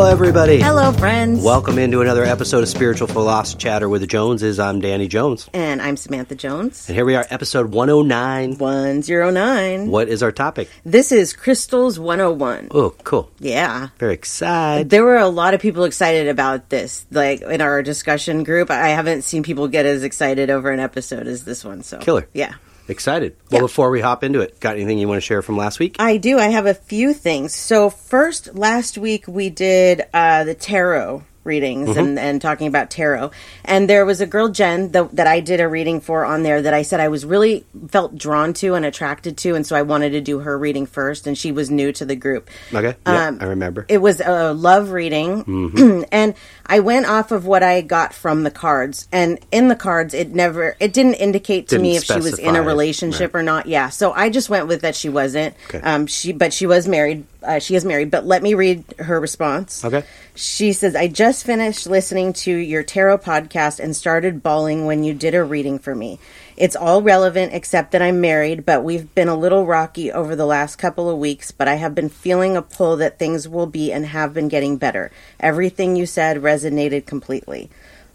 Hello, everybody. Hello, friends. Welcome into another episode of Spiritual Philosophy Chatter with the Joneses. I'm Danny Jones. And I'm Samantha Jones. And here we are, episode 109. 109. What is our topic? This is Crystals 101. Oh, cool. Yeah. Very excited. There were a lot of people excited about this. Like in our discussion group, I haven't seen people get as excited over an episode as this one. So Killer. Yeah. Excited. Well, Yeah. before we hop into it, got anything you want to share from last week? I do. I have a few things. So first, last week we did uh, the tarot readings Mm-hmm. and, and talking about tarot. And there was a girl, Jen, th- that I did a reading for on there that I said I was really felt drawn to and attracted to. And so I wanted to do her reading first. And she was new to the group. Okay. Yeah, Um, I remember. It was a love reading, Mm-hmm. and I went off of what I got from the cards. And in the cards, it never, it didn't indicate to Didn't me if she was in a relationship right. or not. Yeah, so I just went with that she wasn't. Okay. Um, she, but she was married. Uh, she is married. But let me read her response. Okay. She says, I just finished listening to your tarot podcast and started bawling when you did a reading for me. It's all relevant except that I'm married, but we've been a little rocky over the last couple of weeks, but I have been feeling a pull that things will be and have been getting better. Everything you said resonated completely.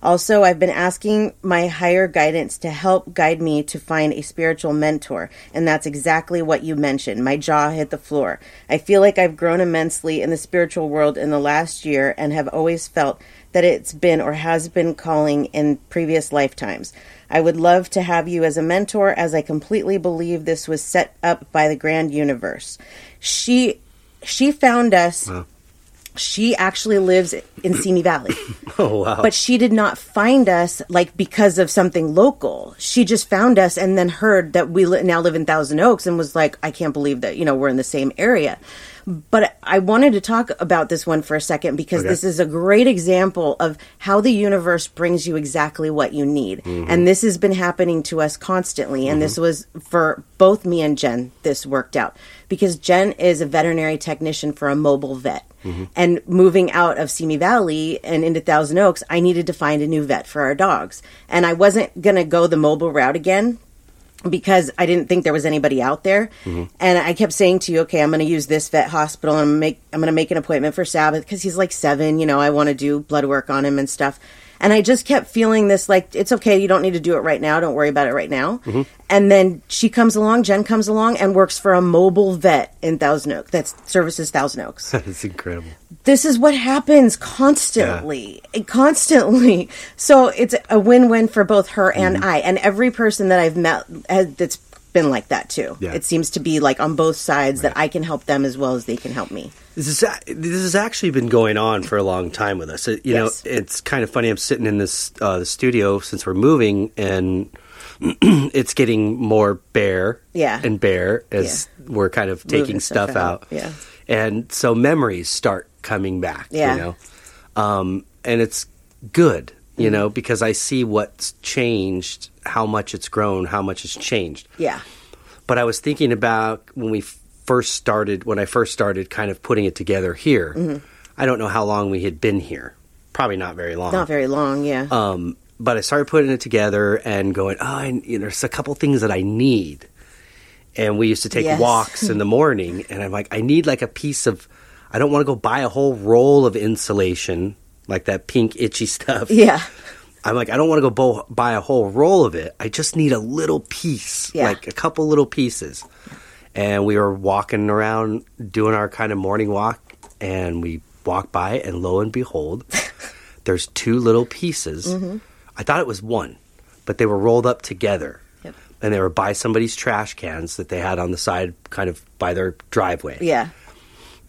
Also, I've been asking my higher guidance to help guide me to find a spiritual mentor, and that's exactly what you mentioned. My jaw hit the floor. I feel like I've grown immensely in the spiritual world in the last year and have always felt that it's been or has been calling in previous lifetimes. I would love to have you as a mentor as I completely believe this was set up by the grand universe. She she found us she actually lives in Simi Valley. Oh, wow. But she did not find us like because of something local. She just found us and then heard that we li- now live in Thousand Oaks and was like, I can't believe that, you know, we're in the same area. But I wanted to talk about this one for a second because Okay. this is a great example of how the universe brings you exactly what you need. Mm-hmm. And this has been happening to us constantly. And this mm-hmm. was for both me and Jen, this worked out because Jen is a veterinary technician for a mobile vet. Mm-hmm. And moving out of Simi Valley and into Thousand Oaks, I needed to find a new vet for our dogs. And I wasn't going to go the mobile route again because I didn't think there was anybody out there. And I kept saying to you, okay, I'm going to use this vet hospital and make, I'm going to make an appointment for Sabbath because he's like seven. You know, I want to do blood work on him and stuff. And I just kept feeling this like, it's okay. You don't need to do it right now. Don't worry about it right now. And then she comes along, Jen comes along and works for a mobile vet in Thousand Oaks that services Thousand Oaks That's incredible. this is what happens constantly constantly so it's a win-win for both her and Mm-hmm. i and every person that i've met has, that's been like that too Yeah. it seems to be like on both sides that i can help them as well as they can help me This is this has actually been going on for a long time with us. It, you Yes. know, it's kind of funny. I'm sitting in this uh, the studio since we're moving, and it's getting more bare, Yeah. and bare as we're kind of taking Moving stuff stuff, out. out, yeah. and so memories start coming back. Yeah. you know, um, and it's good. Mm-hmm. You know, because I see what's changed, how much it's grown, how much it's changed yeah but I was thinking about when we first started, when I first started kind of putting it together here. Mm-hmm. I don't know how long we had been here. Probably not very long. not very long yeah Um, but I started putting it together and going, oh, I, you know, there's a couple things that I need. And we used to take Yes. walks in the morning, and I'm like, I need like a piece of, I don't want to go buy a whole roll of insulation, like that pink itchy stuff. yeah I'm like, I don't want to go bo- buy a whole roll of it. I just need a little piece, Yeah. like a couple little pieces. And we were walking around doing our kind of morning walk, and we walked by, and lo and behold, there's two little pieces. Mm-hmm. I thought it was one, but they were rolled up together. Yep. And they were by somebody's trash cans that they had on the side, kind of by their driveway. yeah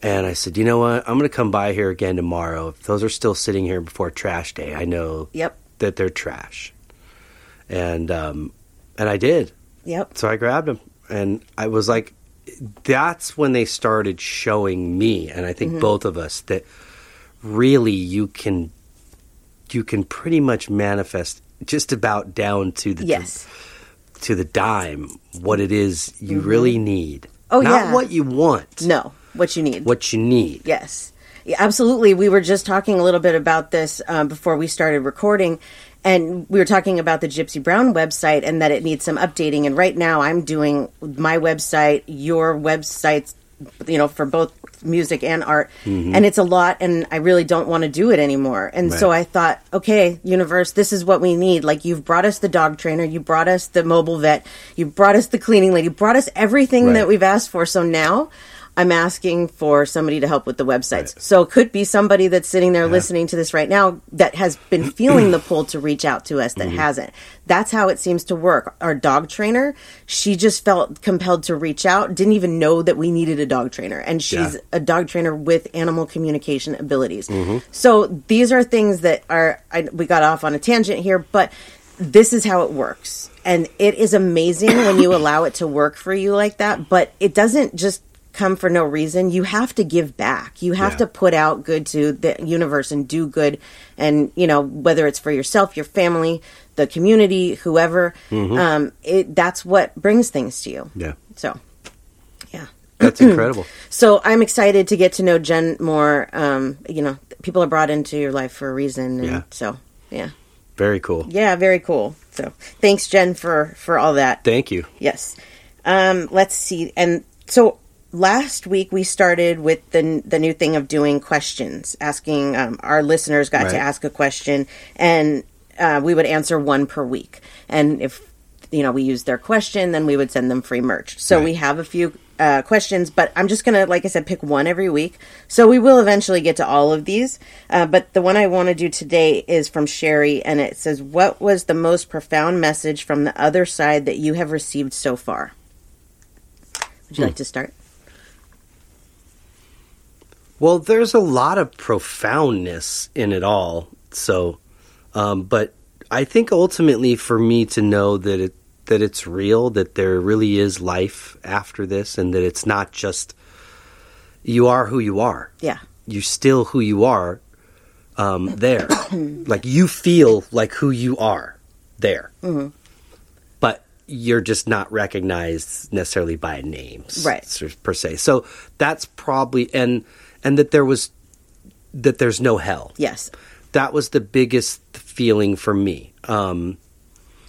And I said, you know what? I'm going to come by here again tomorrow. If those are still sitting here before trash day, I know Yep. that they're trash. And um, and I did. Yep. So I grabbed them, and I was like, that's when they started showing me, and I think Mm-hmm. both of us that really you can you can pretty much manifest just about down to the Yes. to the dime what it is you really need. Oh, not yeah. what you want, No. What you need. what you need. Yes. Yeah, absolutely. We were just talking a little bit about this um, before we started recording, and we were talking about the Gypsy Brown website and that it needs some updating. And right now, I'm doing my website, your websites, you know, for both music and art, and it's a lot. And I really don't want to do it anymore. And so I thought, okay, universe, this is what we need. Like you've brought us the dog trainer, you brought us the mobile vet, you brought us the cleaning lady, you brought us everything Right. that we've asked for. So now I'm asking for somebody to help with the websites. So it could be somebody that's sitting there listening to this right now that has been feeling the pull to reach out to us that Mm-hmm. hasn't. That's how it seems to work. Our dog trainer, she just felt compelled to reach out, didn't even know that we needed a dog trainer. And she's Yeah. a dog trainer with animal communication abilities. Mm-hmm. So these are things that are, I, we got off on a tangent here, but this is how it works. And it is amazing when you allow it to work for you like that, but it doesn't just come for no reason. You have to give back. You have Yeah. to put out good to the universe and do good. And, you know, whether it's for yourself, your family, the community, whoever, um, it, that's what brings things to you. Yeah. So, yeah. That's incredible. So I'm excited to get to know Jen more. Um, you know, people are brought into your life for a reason. And Yeah. So, yeah. Very cool. Yeah, very cool. So thanks, Jen, for, for all that. Thank you. Yes. Um, let's see. And so last week we started with the the new thing of doing questions, asking um, our listeners got to ask a question, and uh, we would answer one per week. And if you know we used their question, then we would send them free merch. So Right. we have a few. Uh, questions, but I'm just gonna, like I said, pick one every week. So we will eventually get to all of these. Uh, but the one I want to do today is from Sherry, and it says, "What was the most profound message from the other side that you have received so far?" Would you like to start? Well, there's a lot of profoundness in it all. So, um, but I think ultimately for me to know that it that it's real, that there really is life after this, and that it's not just you are who you are. Yeah. You're still who you are um, there. like you feel like who you are there. Mm-hmm. But you're just not recognized necessarily by names, Right. Per se. So that's probably and and that there was that there's no hell. Yes. That was the biggest feeling for me. Um,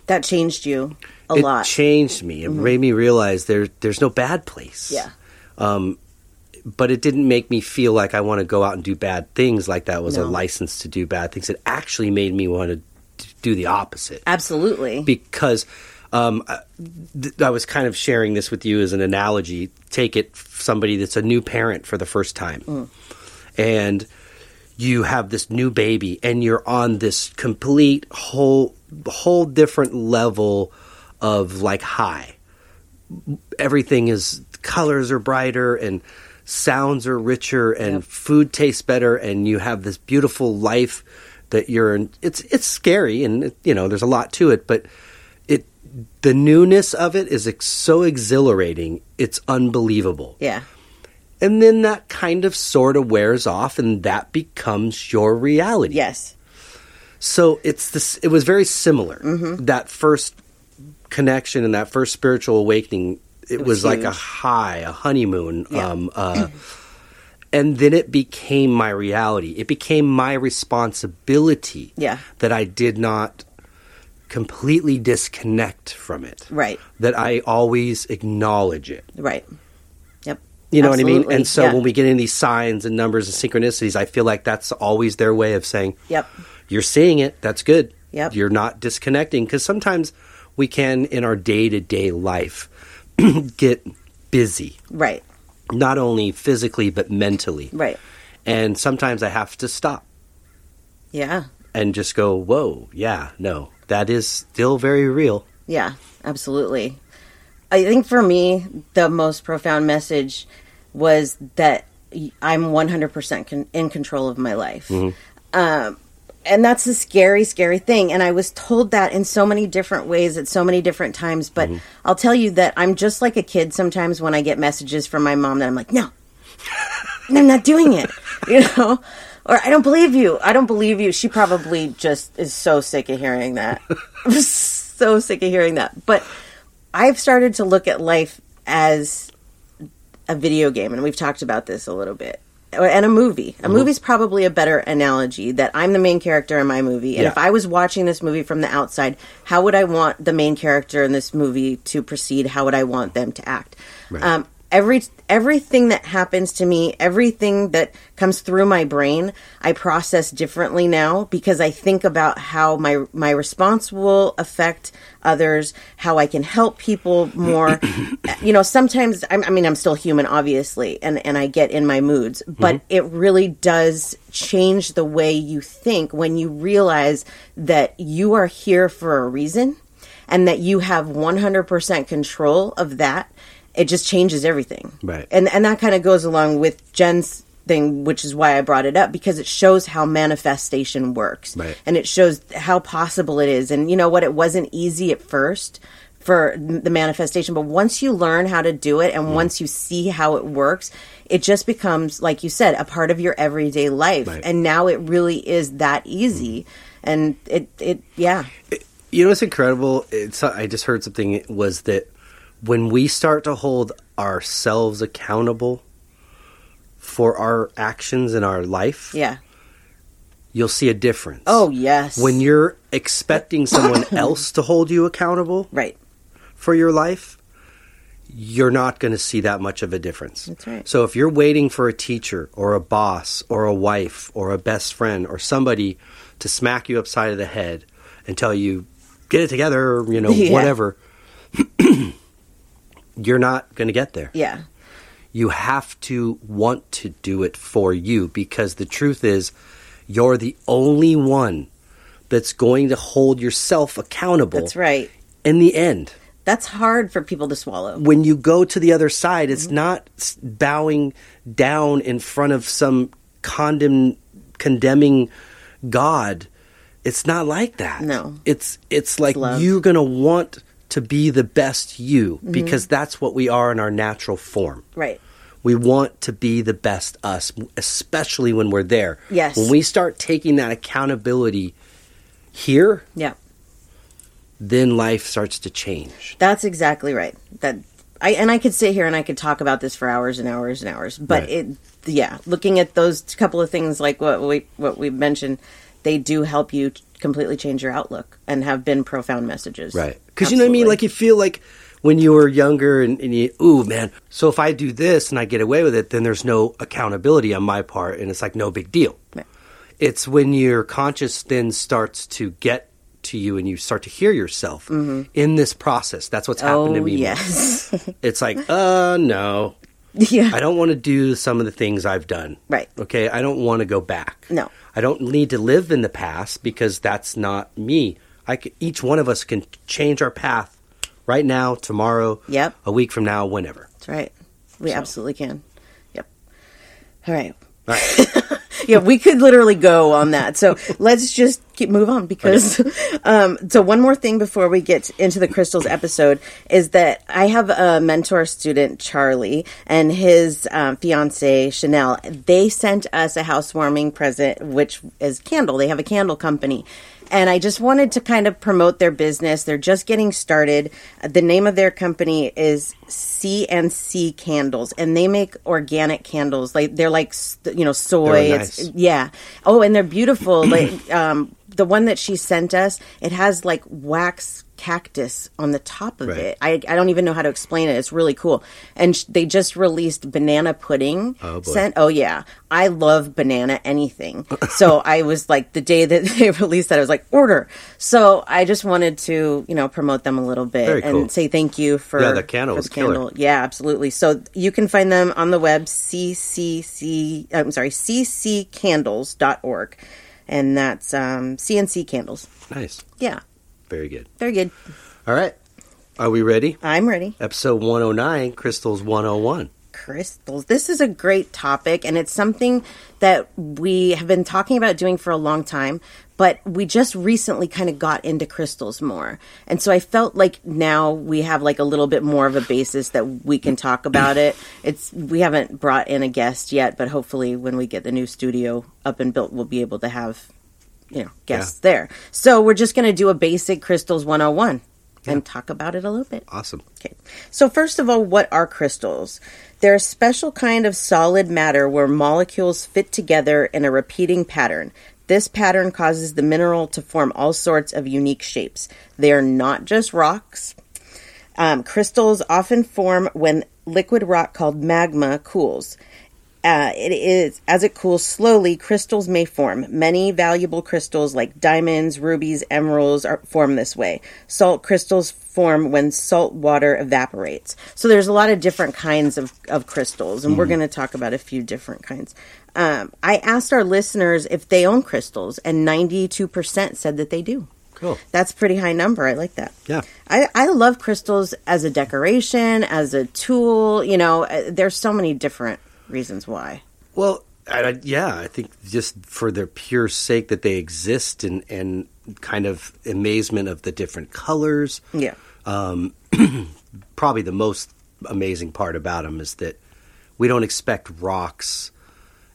That changed you a it lot. Mm-hmm. changed me. It made me realize there there's no bad place. yeah. Um, but it didn't make me feel like I want to go out and do bad things like that was a license to do bad things. It actually made me want to do the opposite Absolutely. because um, I, th- I was kind of sharing this with you as an analogy. Take it somebody that's a new parent for the first time, and you have this new baby, and you're on this complete whole whole different level of like high everything is colors are brighter and sounds are richer and Yep. food tastes better and you have this beautiful life that you're in it's it's scary and you know there's a lot to it but the newness of it is ex- so exhilarating it's unbelievable yeah. and then that kind of sort of wears off and that becomes your reality Yes. so it's this. It was very similar. Mm-hmm. That first connection and that first spiritual awakening. It, was was, like a high, a honeymoon. Yeah. Um, uh, and then it became my reality. It became my responsibility. Yeah. That I did not completely disconnect from it. Right. That I always acknowledge it. Right. Yep. You know what I mean? And so Yeah. when we get in these signs and numbers and synchronicities, I feel like that's always their way of saying, Yep. you're seeing it. That's good. Yep. You're not disconnecting because sometimes we can, in our day to day life, get busy, Right. not only physically but mentally. Right. And sometimes I have to stop Yeah. and just go, "Whoa, yeah, no, that is still very real." Yeah, absolutely. I think for me, the most profound message was that I'm 100% con- in control of my life. Um, and that's a scary, scary thing. And I was told that in so many different ways at so many different times. But I'll tell you that I'm just like a kid sometimes when I get messages from my mom that I'm like, no, I'm not doing it, you know? Or I don't believe you. I don't believe you. She probably just is so sick of hearing that. I'm so sick of hearing that. But I've started to look at life as a video game, and we've talked about this a little bit. and a movie. A movie's probably a better analogy that I'm the main character in my movie. And Yeah. if I was watching this movie from the outside, how would I want the main character in this movie to proceed? How would I want them to act? Right. Um, every everything that happens to me, everything that comes through my brain, I process differently now because I think about how my my response will affect others, how I can help people more. you know, sometimes I'm, I mean I'm still human, obviously, and and I get in my moods, mm-hmm. but it really does change the way you think when you realize that you are here for a reason and that you have 100% control of that it just changes everything Right. and and that kind of goes along with jen's thing which is why i brought it up because it shows how manifestation works Right. and it shows how possible it is and you know what it wasn't easy at first for the manifestation but once you learn how to do it Mm. and once you see how it works it just becomes like you said a part of your everyday life Right. and now it really is that easy and it it yeah You know what's incredible? It's I just heard something was that when we start to hold ourselves accountable for our actions in our life, yeah you'll see a difference. oh yes when you're expecting someone else to hold you accountable right for your life, you're not going to see that much of a difference. That's right. So if you're waiting for a teacher or a boss or a wife or a best friend or somebody to smack you upside of the head and tell you get it together, you know, Yeah. whatever, you're not going to get there. yeah You have to want to do it for you because the truth is you're the only one that's going to hold yourself accountable that's right in the end That's hard for people to swallow. when you go to the other side, it's not bowing down in front of some condemn, condemning God. It's not like that. No. It's it's like love. you're gonna want to be the best you mm-hmm. because that's what we are in our natural form. Right. We want to be the best us, especially when we're there. Yes. When we start taking that accountability here, Yeah. then life starts to change. That's exactly right. That I and I could sit here and I could talk about this for hours and hours and hours. But Right. it yeah, looking at those couple of things like what we what we mentioned, they do help you completely change your outlook and have been profound messages. Right. Because you know what I mean? Like you feel like when you were younger and, and you, ooh, man, so if I do this and I get away with it, then there's no accountability on my part and it's like no big deal. Right. It's when your conscious then starts to get to you and you start to hear yourself in this process. That's what's happened to Mm-hmm. Oh me. yes. It's like, uh, no. yeah. I don't want to do some of the things I've done. Right. Okay. I don't want to go back. No. I don't need to live in the past because that's not me. I each one of us can change our path right now, tomorrow, Yep. a week from now, whenever. That's right. We absolutely can. Yep. All right. All right. yeah, we could literally go on that. So let's just keep move on because um, so one more thing before we get into the crystals episode is that I have a mentor student Charlie and his um, fiance Chanel. They sent us a housewarming present, which is candle. They have a candle company. And I just wanted to kind of promote their business. They're just getting started. The name of their company is CNC Candles, and they make organic candles. Like they're like you know soy. Nice. yeah. Oh, and they're beautiful. like um, the one that she sent us, it has like wax cactus on the top of Right. it. I I don't even know how to explain it. It's really cool. And sh- they just released banana pudding Oh, boy. scent. Oh yeah, I love banana anything. so I was like the day that they released that, I was like order. So I just wanted to you know promote them a little bit Very and cool. say thank you for Yeah, the candle for was killer. Yeah, absolutely. So you can find them on the web ccc I'm sorry cccandles.org and that's um, CNC candles. nice. Yeah, Very good. very good. All right. Are we ready? I'm ready. Episode 109, Crystals 101. Crystals. This is a great topic, and it's something that we have been talking about doing for a long time, but we just recently kind of got into crystals more. And so I felt like now we have like a little bit more of a basis that we can talk about it. It's we haven't brought in a guest yet, but hopefully when we get the new studio up and built, we'll be able to have you know guests there. So we're just going to do a basic crystals 101. And talk about it a little bit. Awesome. Okay. So first of all, what are crystals? They're a special kind of solid matter where molecules fit together in a repeating pattern. This pattern causes the mineral to form all sorts of unique shapes. They are not just rocks. Um, crystals often form when liquid rock called magma cools. Uh, it is as it cools slowly, crystals may form. Many valuable crystals like diamonds, rubies, emeralds are form this way. Salt crystals form when salt water evaporates. So there's a lot of different kinds of, of crystals, and we're going to talk about a few different kinds. Um, I asked our listeners if they own crystals, and 92% said that they do. Cool. That's a pretty high number. I like that. Yeah. I, I love crystals as a decoration, as a tool. You know, uh, there's so many different reasons why. Well, I, yeah, I think just for their pure sake that they exist and, and kind of amazement of the different colors. Yeah. Um, probably the most amazing part about them is that we don't expect rocks,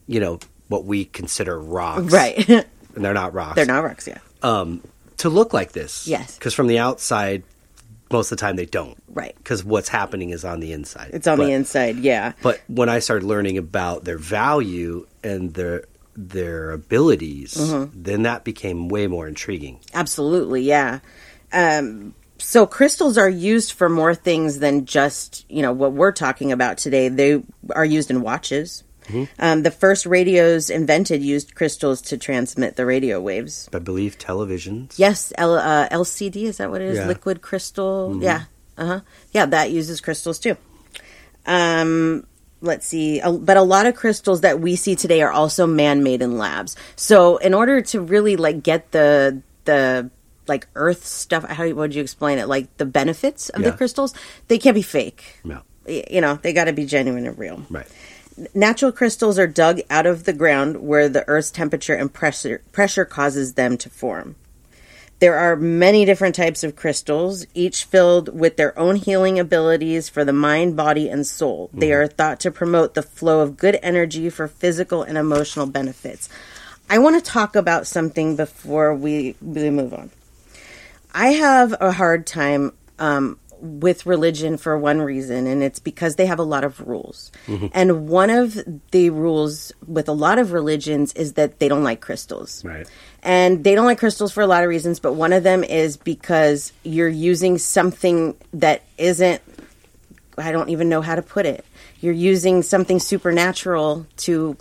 you know, what we consider rocks. Right. And they're not rocks. They're not rocks, yeah. Um, to look like this. Yes. Because from the outside, most of the time they don't. Right. Because what's happening is on the inside. It's on But- the inside, yeah. But when I started learning about their value and their their abilities, Mm-hmm. then that became way more intriguing. Absolutely, yeah. Um, so crystals are used for more things than just you know what we're talking about today. They are used in watches. Um, the first radios invented used crystals to transmit the radio waves. I believe televisions. Yes, L- uh, LCD is that what it is? Yeah. Liquid crystal. Yeah, uh huh. Yeah, that uses crystals too. Um, let's see, but a lot of crystals that we see today are also man-made in labs. So, in order to really like get the the like Earth stuff, how would you explain it? Like the benefits of the crystals, they can't be fake. No. You know, they got to be genuine and real Right. Natural crystals are dug out of the ground where the earth's temperature and pressure pressure causes them to form. There are many different types of crystals, each filled with their own healing abilities for the mind, body, and soul. They are thought to promote the flow of good energy for physical and emotional benefits. I want to talk about something before we, we move on. I have a hard time um, with religion for one reason, and it's because they have a lot of rules. And one of the rules with a lot of religions is that they don't like crystals. Right. And they don't like crystals for a lot of reasons, but one of them is because you're using something that isn't, I don't even know how to put it. You're using something supernatural to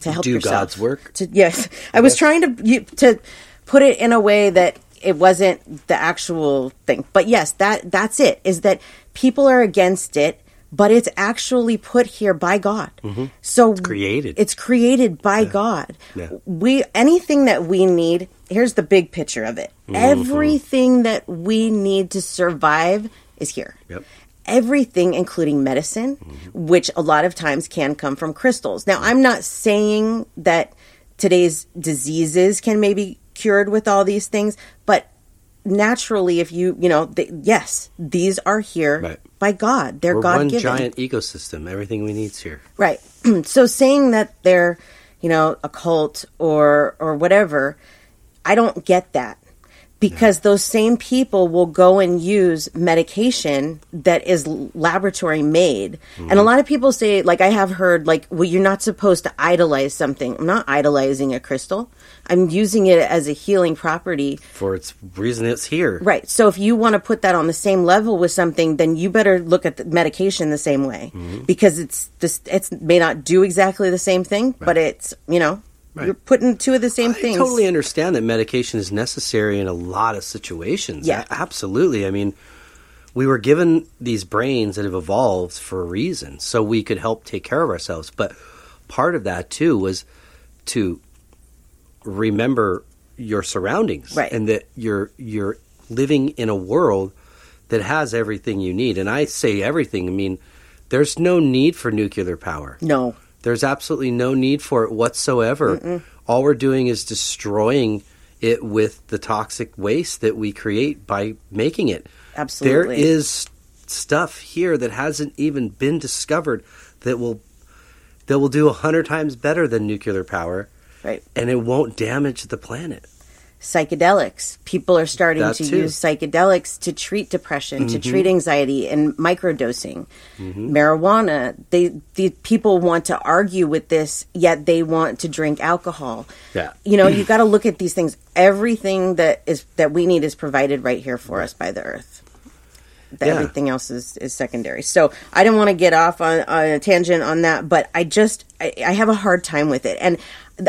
to help Do yourself. God's work? To, yes, I was trying to you, to put it in a way that it wasn't the actual thing. But yes, that that's it. Is that people are against it, but it's actually put here by God. Mm-hmm. So it's created. It's created by God. Yeah. We anything that we need. Here's the big picture of it. Mm-hmm. Everything that we need to survive is here Yep. everything, including medicine, mm-hmm. which a lot of times can come from crystals. Now, I'm not saying that today's diseases can maybe cured with all these things, but naturally, if you, you know, th yes, these are here Right. by God. They're We're God one given. giant ecosystem. Everything we need's here. Right. so saying that they're, you know, a cult or or whatever, I don't get that. Because those same people will go and use medication that is laboratory made. And a lot of people say, like, I have heard, like, well, you're not supposed to idolize something. I'm not idolizing a crystal. I'm using it as a healing property For its reason it's here. Right. So if you want to put that on the same level with something, then you better look at the medication the same way Mm-hmm. because it's this. it may not do exactly the same thing, but it's you know Right. you're putting two of the same I things. I totally understand that medication is necessary in a lot of situations. Yeah. A- absolutely. I mean, we were given these brains that have evolved for a reason, so we could help take care of ourselves. But part of that too was to remember your surroundings, Right. and that you're you're living in a world that has everything you need. And I say everything. I mean, there's no need for nuclear power. No. There's absolutely no need for it whatsoever. All we're doing is destroying it with the toxic waste that we create by making it. Absolutely. There is stuff here that hasn't even been discovered that will that will do a hundred times better than nuclear power, Right. and it won't damage the planet. Psychedelics. People are starting That to too. use psychedelics to treat depression, to treat mm-hmm. anxiety, and microdosing. Mm-hmm. Marijuana. They the people want to argue with this, yet they want to drink alcohol. Yeah. You know, you got to look at these things. Everything that is that we need is provided right here for us by the earth. That Yeah. Everything else is, is secondary. So I didn't want to get off on, on a tangent on that, but I just I, I have a hard time with it, and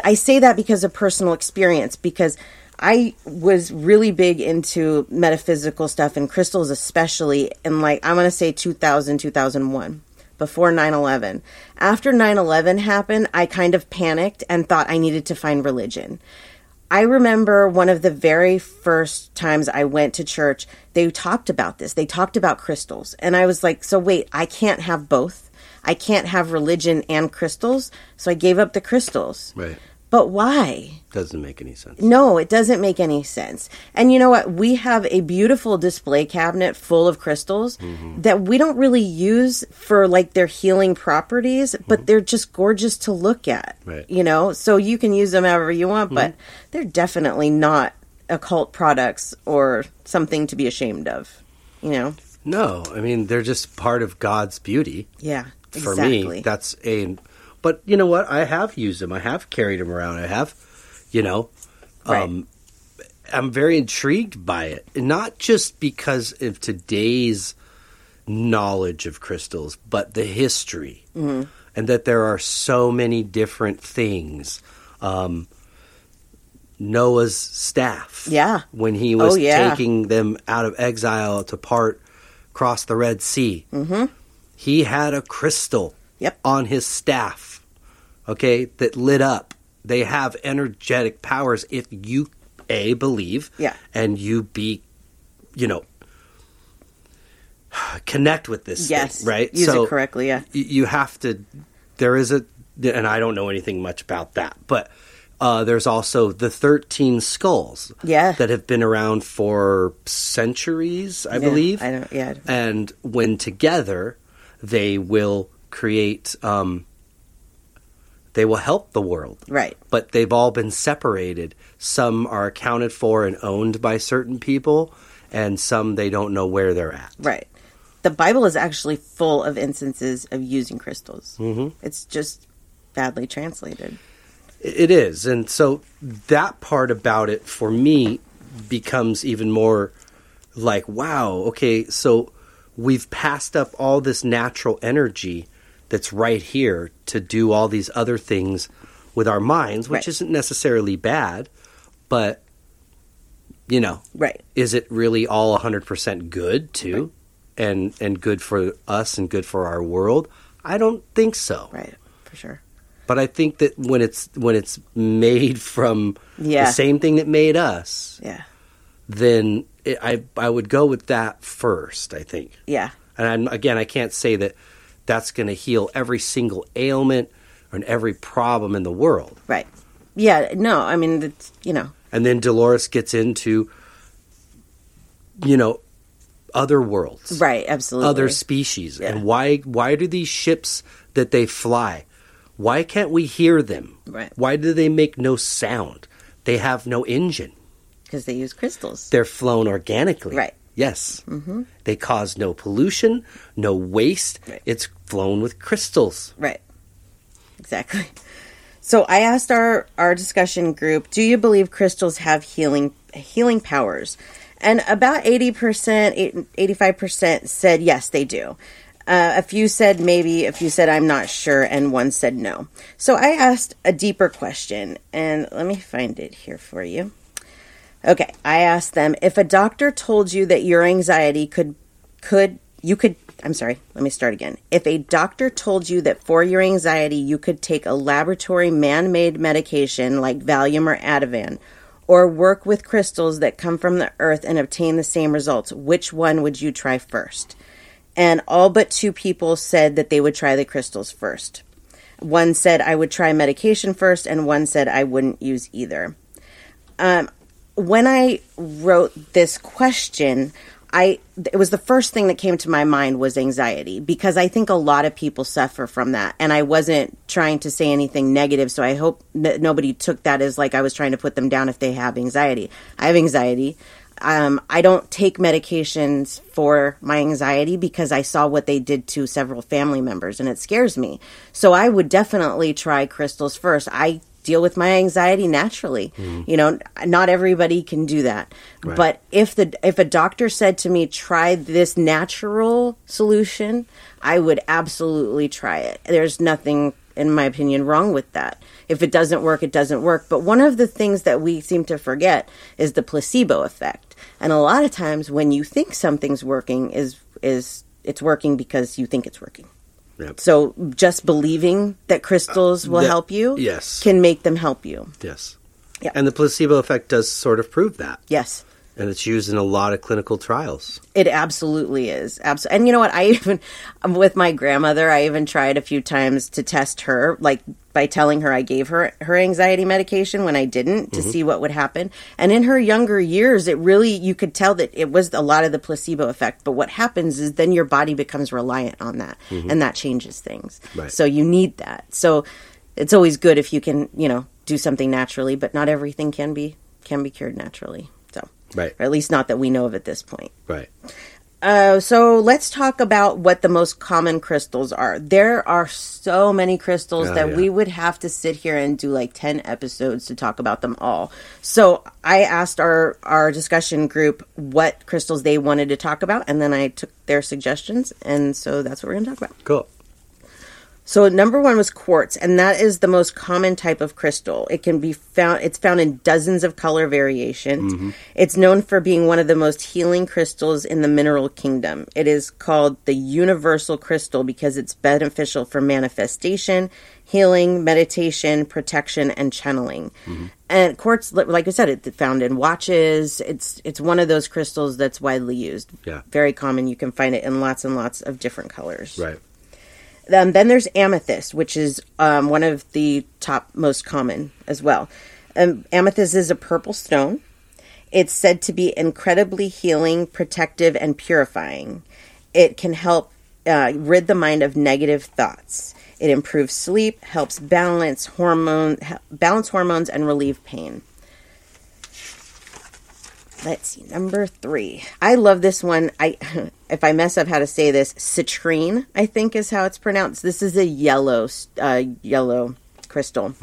I say that because of personal experience. Because I was really big into metaphysical stuff and crystals, especially in like I'm gonna say 2000 2001 before 9-11 after 9-11 happened i kind of panicked and thought i needed to find religion I remember one of the very first times I went to church, they talked about this. They talked about crystals. And I was like, so wait, I can't have both. I can't have religion and crystals. So I gave up the crystals. Right. But why? Doesn't make any sense. No, it doesn't make any sense. And you know what? We have a beautiful display cabinet full of crystals mm-hmm. that we don't really use for like their healing properties, but mm-hmm. they're just gorgeous to look at. Right. You know, so you can use them however you want, but mm-hmm. they're definitely not occult products or something to be ashamed of. You know? No, I mean they're just part of God's beauty. Yeah. For exactly. me, that's a. But you know what? I have used them. I have carried them around. I have, you know, Right. um, I'm very intrigued by it, And not just because of today's knowledge of crystals, but the history, Mm-hmm. and that there are so many different things. Um, Noah's staff, Yeah. when he was Oh, yeah. taking them out of exile to part cross the Red Sea, mm-hmm. he had a crystal Yep. on his staff, okay, that lit up. They have energetic powers if you a believe, Yeah. and you be, you know, connect with this, Yes. thing, right? Use it correctly, yeah. you have to. There is a, and I don't know anything much about that, but. Uh, there's also the 13 skulls Yeah. that have been around for centuries, I Yeah, believe. I don't- yeah. And when together, they will create, um, they will help the world. Right. But they've all been separated. Some are accounted for and owned by certain people, and some they don't know where they're at. Right. The Bible is actually full of instances of using crystals. Mm-hmm. It's just badly translated. It is. And so that part about it for me becomes even more like, wow, okay, so we've passed up all this natural energy that's right here to do all these other things with our minds, which Right. isn't necessarily bad, but, you know, Right. is it really all 100% good too? And, and good for us and good for our world? I don't think so. Right. For sure. But I think that when it's when it's made from Yeah. the same thing that made us, Yeah. then it, I I would go with that first. I think, Yeah. and I'm, again, I can't say that that's going to heal every single ailment and every problem in the world. Right. Yeah. No, I mean, it's, you know, And then Dolores gets into, you know, other worlds, right. Absolutely. other species, Yeah. and why why do these ships that they fly? Why can't we hear them? Right. Why do they make no sound? They have no engine. Because they use crystals. They're flown organically. Right. Yes. Mm-hmm. They cause no pollution, no waste. Right. It's flown with crystals. Right. Exactly. So I asked our our discussion group, "Do you believe crystals have healing healing powers?" And about 80%, 85% said yes, they do. Uh, a few said maybe, a few said I'm not sure, and one said no. So I asked a deeper question, and let me find it here for you. Okay, I asked them if a doctor told you that your anxiety could could you could I'm sorry, let me start again. If a doctor told you that for your anxiety you could take a laboratory man-made medication like Valium or Ativan or work with crystals that come from the earth and obtain the same results, which one would you try first? And all but two people said that they would try the crystals first. One said I would try medication first and one said I wouldn't use either um, when I wrote this question, I it was the first thing that came to my mind was anxiety because I think a lot of people suffer from that and I wasn't trying to say anything negative so I hope that nobody took that as like I was trying to put them down if they have anxiety. I have anxiety. Um, I don't take medications for my anxiety because I saw what they did to several family members and it scares me. So I would definitely try crystals first. I deal with my anxiety naturally. Mm. You know, not everybody can do that. Right. But if the if a doctor said to me try this natural solution, I would absolutely try it. There's nothing in my opinion wrong with that. If it doesn't work, it doesn't work. But one of the things that we seem to forget is the placebo effect. And a lot of times when you think something's working is is it's working because you think it's working. Yep. So just believing that crystals will uh, that- help you yes. can make them help you. Yes. Yeah. And the placebo effect does sort of prove that. Yes. And it's used in a lot of clinical trials. It absolutely is. Abs- and you know what? I even, with my grandmother, I even tried a few times to test her, like by telling her I gave her her anxiety medication when I didn't to mm-hmm. see what would happen. And in her younger years, it really, you could tell that it was a lot of the placebo effect. But what happens is then your body becomes reliant on that mm-hmm. and that changes things. Right. So you need that. So it's always good if you can, you know, do something naturally, but not everything can be, can be cured naturally. Right. or at least not that we know of at this point. Right. Uh, so let's talk about what the most common crystals are. There are so many crystals Oh, that yeah. we would have to sit here and do like 10 episodes to talk about them all. So I asked our, our discussion group what crystals they wanted to talk about, and then I took their suggestions, and so that's what we're going to talk about. Cool. So number one was quartz, and that is the most common type of crystal. It can be found. It's found in dozens of color variations. Mm-hmm. It's known for being one of the most healing crystals in the mineral kingdom. It is called the universal crystal because it's beneficial for manifestation, healing, meditation, protection, and channeling. Mm-hmm. And quartz, like I said, it's found in watches. It's it's one of those crystals that's widely used. Yeah. very common. You can find it in lots and lots of different colors. Right. Um, then there's amethyst, which is um, one of the top most common as well. Um, amethyst is a purple stone. It's said to be incredibly healing, protective, and purifying. It can help uh, rid the mind of negative thoughts. It improves sleep, helps balance hormone, balance hormones, and relieve pain. Let's see, number three. I love this one. I, if I mess up how to say this, citrine, I think is how it's pronounced. This is a yellow, uh, yellow crystal.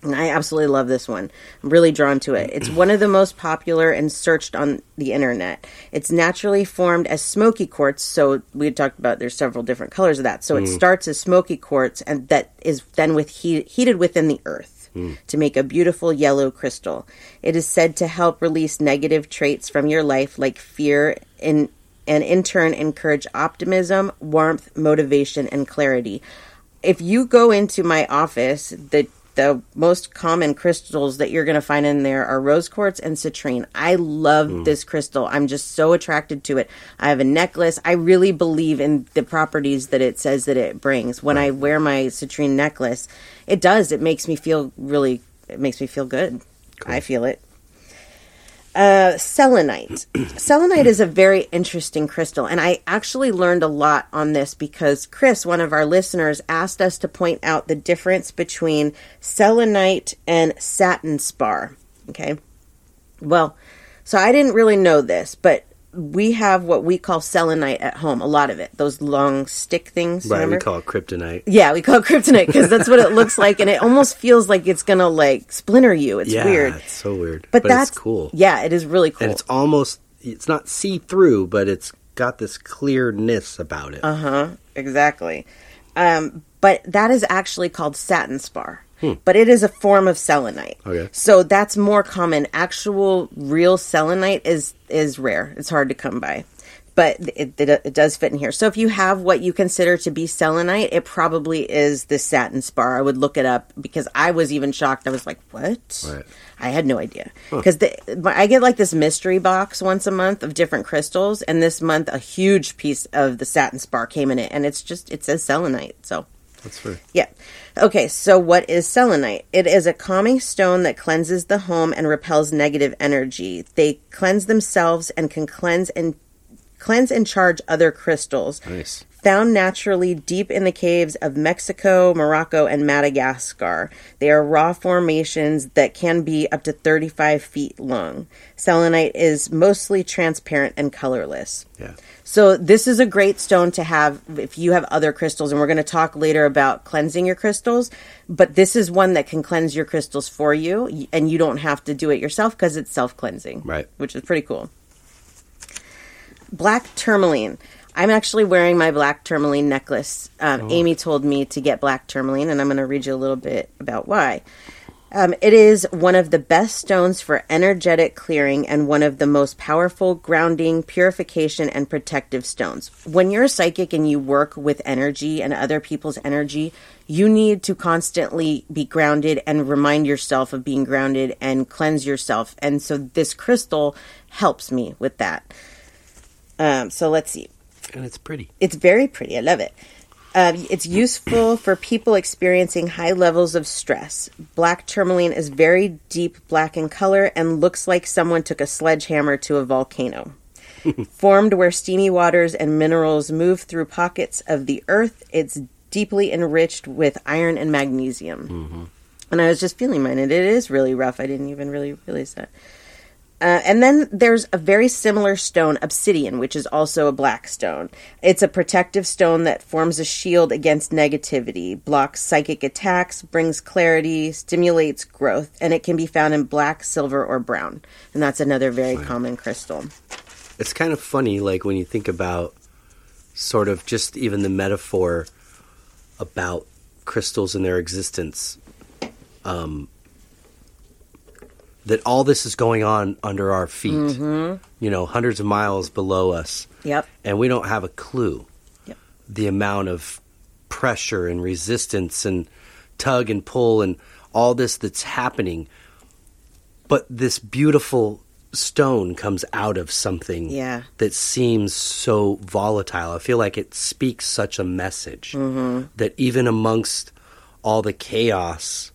And I absolutely love this one. I'm really drawn to it. It's one of the most popular and searched on the internet. It's naturally formed as smoky quartz. So we had talked about there's several different colors of that. So it starts as smoky quartz and that is then with heat, heated within the earth to make a beautiful yellow crystal. It is said to help release negative traits from your life like fear and and in turn encourage optimism, warmth, motivation, and clarity. If you go into my office, the the most common crystals that you're going to find in there are rose quartz and citrine. I love mm. this crystal. I'm just so attracted to it. I have a necklace. I really believe in the properties that it says that it brings. When I wear my citrine necklace, it does. It makes me feel really it makes me feel good. I feel it. Uh, selenite. selenite is a very interesting crystal, and I actually learned a lot on this because Chris, one of our listeners, asked us to point out the difference between selenite and satin spar. Okay. Well, so I didn't really know this, but we have what we call selenite at home. A lot of it, those long stick things. Right. remember? We call it kryptonite. Yeah, we call it kryptonite because that's what it looks like, and it almost feels like it's gonna like splinter you. It's yeah, weird, It's so weird. but, But, that's it's cool. Yeah, it is really cool. And it's almost, it's not see through, but it's got this clearness about it. Uh huh. Exactly. Um, but that is actually called satin spar. Hmm. But it is a form of selenite. Okay. So that's more common. Actual real selenite is is rare. It's hard to come by. But it, it, it does fit in here. So if you have what you consider to be selenite, it probably is the satin spar. I would look it up because I was even shocked. I was like, "What?" Right. I had no idea because I get like this mystery box once a month of different crystals, and this month a huge piece of the satin spar came in it, and it's just it says selenite. So That's fair. yeah, okay. So what is selenite? It is a calming stone that cleanses the home and repels negative energy. They cleanse themselves and can cleanse and cleanse and charge other crystals. Nice. Found naturally deep in the caves of Mexico, Morocco, and Madagascar. They are raw formations that can be up to 35 feet long. Selenite is mostly transparent and colorless. Yeah. So this is a great stone to have if you have other crystals, and we're going to talk later about cleansing your crystals. But this is one that can cleanse your crystals for you, and you don't have to do it yourself because it's self cleansing, Right. Which is pretty cool. Black tourmaline. I'm actually wearing my black tourmaline necklace. Um, Amy told me to get black tourmaline, and I'm going to read you a little bit about why. Um, it is one of the best stones for energetic clearing and one of the most powerful grounding, purification, and protective stones. When you're a psychic and you work with energy and other people's energy, you need to constantly be grounded and remind yourself of being grounded and cleanse yourself. And so this crystal helps me with that. Um, so let's see. And it's pretty. It's very pretty. I love it. Um, it's useful for people experiencing high levels of stress. Black tourmaline is very deep black in color and looks like someone took a sledgehammer to a volcano. Formed where steamy waters and minerals move through pockets of the earth, it's deeply enriched with iron and magnesium. And I was just feeling mine, and it is really rough. I didn't even really realize that. Uh, and then there's a very similar stone, obsidian, which is also a black stone. It's a protective stone that forms a shield against negativity, blocks psychic attacks, brings clarity, stimulates growth, and it can be found in black, silver, or brown. And that's another very common crystal. It's kind of funny, like when you think about sort of just even the metaphor about crystals and their existence. Um, that all this is going on under our feet, Mm-hmm. you know, hundreds of miles below us, Yep. and we don't have a clue Yep. the amount of pressure and resistance and tug and pull and all this that's happening. But this beautiful stone comes out of something Yeah. that seems so volatile. I feel like it speaks such a message that even amongst all the chaos,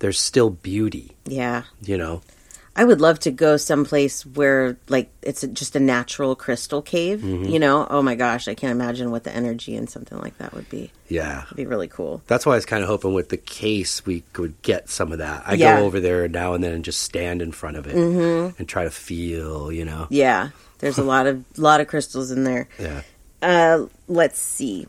there's still beauty, Yeah. you know? I would love to go someplace where, like, it's a, just a natural crystal cave, you know? Oh my gosh, I can't imagine what the energy in something like that would be. Yeah. It'd be really cool. That's why I was kind of hoping with the case we could get some of that. I Yeah. go over there now and then and just stand in front of it and try to feel, you know. Yeah. There's a lot of lot of crystals in there. Yeah. Uh, let's see.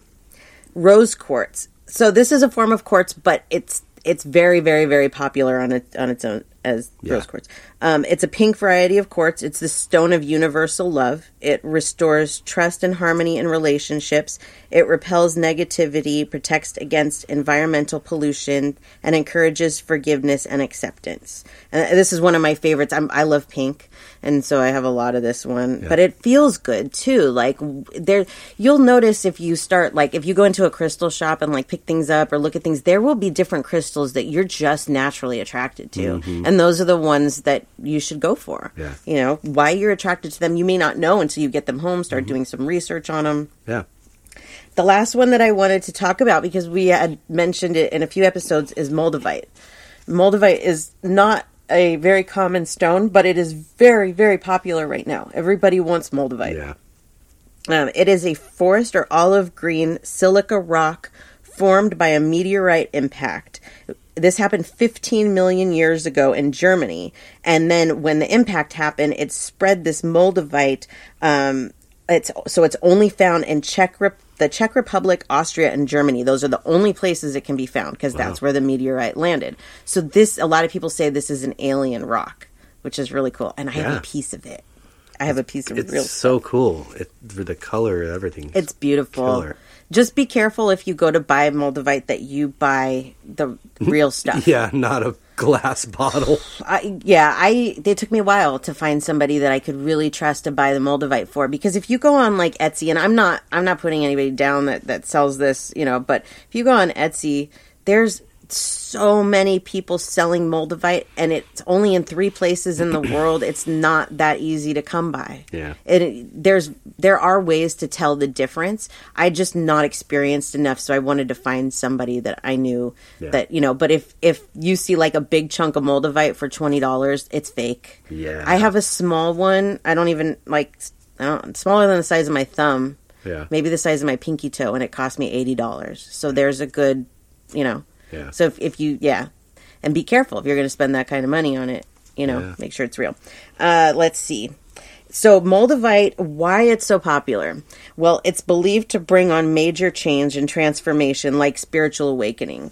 Rose quartz. So this is a form of quartz, but it's it's very very very popular on it on its own as Yeah. rose quartz. Um, it's a pink variety of quartz. It's the stone of universal love. It restores trust and harmony in relationships. It repels negativity, protects against environmental pollution, and encourages forgiveness and acceptance. And this is one of my favorites. I'm, I love pink, and so I have a lot of this one. But it feels good too. Like there, you'll notice if you start like if you go into a crystal shop and like pick things up or look at things, there will be different crystals that you're just naturally attracted to, and those are the ones that you should go for. Yeah. You know why you're attracted to them. You may not know until you get them home, start doing some research on them. Yeah. The last one that I wanted to talk about because we had mentioned it in a few episodes is moldavite. Moldavite is not a very common stone, but it is very, very popular right now. Everybody wants moldavite. Yeah. Um, it is a forest or olive green silica rock formed by a meteorite impact. This happened 15 million years ago in Germany. And then when the impact happened, it spread this moldavite. Um, it's, so it's only found in Czech Rep- the Czech Republic, Austria, and Germany. Those are the only places it can be found because that's where the meteorite landed. So this, a lot of people say this is an alien rock, which is really cool. And I have a piece of it. I have a piece of it. It's real so cool. It, for the color, of everything. it's beautiful. Killer. Just be careful if you go to buy Moldavite that you buy the real stuff. yeah, not a glass bottle. I, yeah, I it took me a while to find somebody that I could really trust to buy the Moldavite for because if you go on like Etsy and I'm not I'm not putting anybody down that that sells this, you know, but if you go on Etsy, there's so many people selling Moldavite and it's only in 3 places in the world. It's not that easy to come by. Yeah. It, there's there are ways to tell the difference. I just not experienced enough, so I wanted to find somebody that I knew Yeah. that you know. But if if you see like a big chunk of moldavite for twenty dollars, it's fake. Yeah. I have a small one. I don't even like. I don't, smaller than the size of my thumb, Yeah. maybe the size of my pinky toe, and it cost me eighty dollars. So there's a good, you know. Yeah. So if, if you, yeah, and be careful if you're going to spend that kind of money on it. You know, Yeah. make sure it's real. Uh, let's see. So Moldavite, why it's so popular? Well, it's believed to bring on major change and transformation, like spiritual awakening.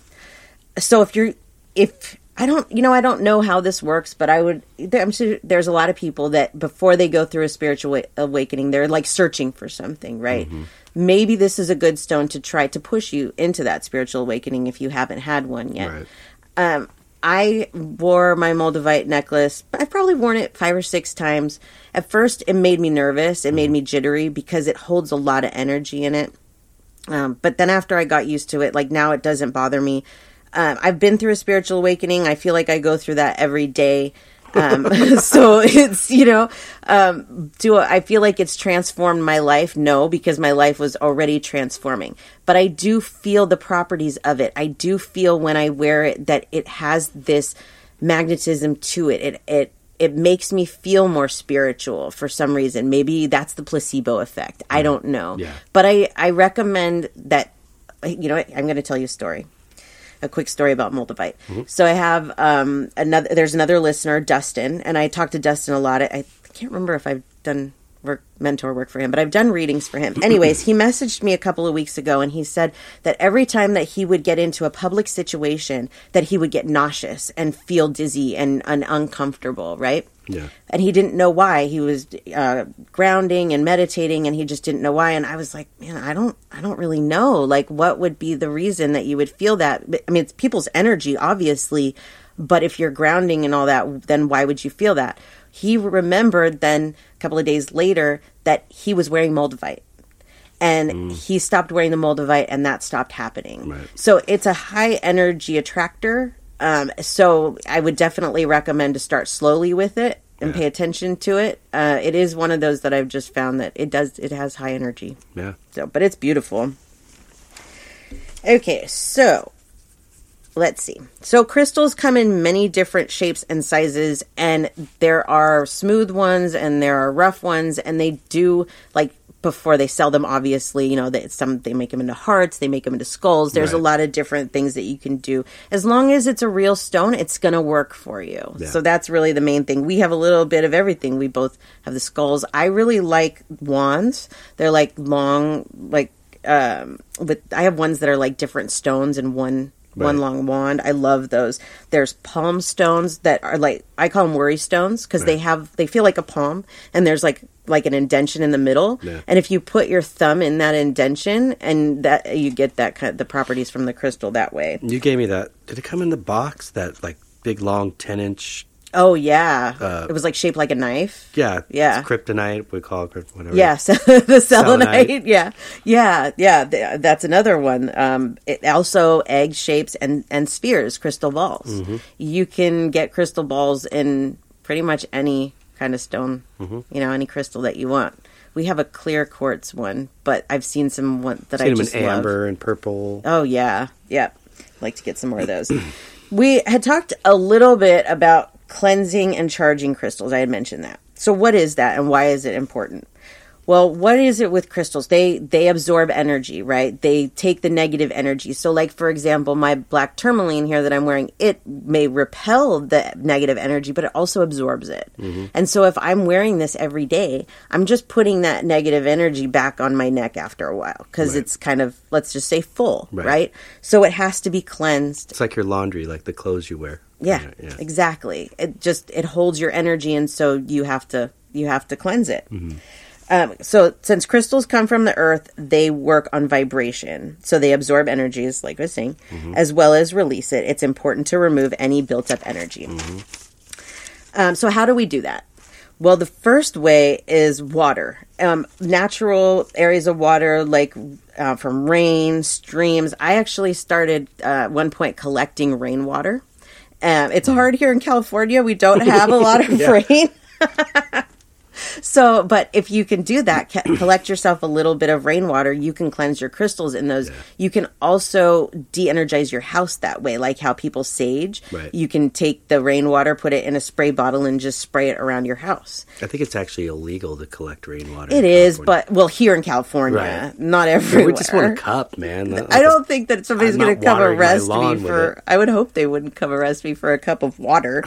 So if you're, if I don't, you know, I don't know how this works, but I would. there- I'm sure there's a lot of people that before they go through a spiritual awakening, they're like searching for something, right? Maybe this is a good stone to try to push you into that spiritual awakening if you haven't had one yet. Right. Um, I wore my Moldavite necklace. I've probably worn it five or six times. At first, it made me nervous. It made me jittery because it holds a lot of energy in it. Um, but then after I got used to it, like now it doesn't bother me. Um, I've been through a spiritual awakening. I feel like I go through that every day. Um, so it's you know, um, do I feel like it's transformed my life? No, because my life was already transforming. But I do feel the properties of it. I do feel when I wear it that it has this magnetism to it. It it it makes me feel more spiritual for some reason. Maybe that's the placebo effect. I don't know. Yeah. But I I recommend that. You know, what? I'm going to tell you a story a quick story about Moldavite. So I have um, another. There's another listener, Dustin, and I talked to Dustin a lot. I, I can't remember if I've done work mentor work for him, but I've done readings for him. Anyways, he messaged me a couple of weeks ago, and he said that every time that he would get into a public situation, that he would get nauseous and feel dizzy and, and uncomfortable. Right. Yeah. And he didn't know why. He was uh, grounding and meditating, and he just didn't know why. And I was like, man, I don't, I don't really know. Like, what would be the reason that you would feel that? I mean, it's people's energy, obviously, but if you're grounding and all that, then why would you feel that? He remembered then a couple of days later that he was wearing Moldavite. And he stopped wearing the Moldavite, and that stopped happening. Right. So it's a high energy attractor. Um, so I would definitely recommend to start slowly with it and pay attention to it. Uh, it is one of those that I've just found that it does it has high energy. Yeah. So, but it's beautiful. Okay, so let's see. So crystals come in many different shapes and sizes, and there are smooth ones and there are rough ones, and they do like before they sell them. Obviously, you know that some they make them into hearts, they make them into skulls. There's a lot of different things that you can do. As long as it's a real stone, it's gonna work for you. Yeah. So that's really the main thing. We have a little bit of everything. We both have the skulls. I really like wands. They're like long, like um, but I have ones that are like different stones in one one long wand. I love those. There's palm stones that are like I call them worry stones because they have they feel like a palm and there's like like an indention in the middle. Yeah. And if you put your thumb in that indention and that you get that kind of, the properties from the crystal that way. You gave me that. Did it come in the box? That like big long ten inch. Oh yeah, Uh, it was like shaped like a knife. Yeah. Yeah. Kryptonite. We call it krypt- whatever. Yes, the selenite. Selenite. Yeah, yeah, yeah. th- That's another one. Um, it also egg shapes and and spheres, crystal balls. Mm-hmm. You can get crystal balls in pretty much any kind of stone. Mm-hmm. You know, any crystal that you want. We have a clear quartz one, but I've seen some one that Seen I just in love. amber and purple. Oh yeah, yeah. I'd like to get some more of those. we had talked a little bit about cleansing and charging crystals. I had mentioned that. So what is that and why is it important? Well, what is it with crystals? They they absorb energy, right? They take the negative energy. So like for example, my black tourmaline here that I'm wearing, it may repel the negative energy, but it also absorbs it. Mm-hmm. And so if I'm wearing this every day, I'm just putting that negative energy back on my neck after a while cuz Right. it's kind of let's just say full, Right. right? So it has to be cleansed. It's like your laundry, like the clothes you wear. Yeah, Yeah. exactly. It just it holds your energy, and so you have to you have to cleanse it. Um, so since crystals come from the earth, they work on vibration. So they absorb energies, like I was saying, as well as release it. It's important to remove any built up energy. Um, so how do we do that? Well, the first way is water. Um, natural areas of water, like uh, from rain, streams. I actually started uh, at one point collecting rainwater. Um, it's hard here in California. We don't have a lot of rain. so but if you can do that, collect yourself a little bit of rainwater, you can cleanse your crystals in those. You can also de-energize your house that way, like how people sage. Right. You can take the rainwater, put it in a spray bottle, and just spray it around your house. I think it's actually illegal to collect rainwater. It is, California. but well, here in California, Right. not everywhere. we just want a cup, man. Not I don't think that somebody's going to come arrest me for. I would hope they wouldn't come arrest me for a cup of water,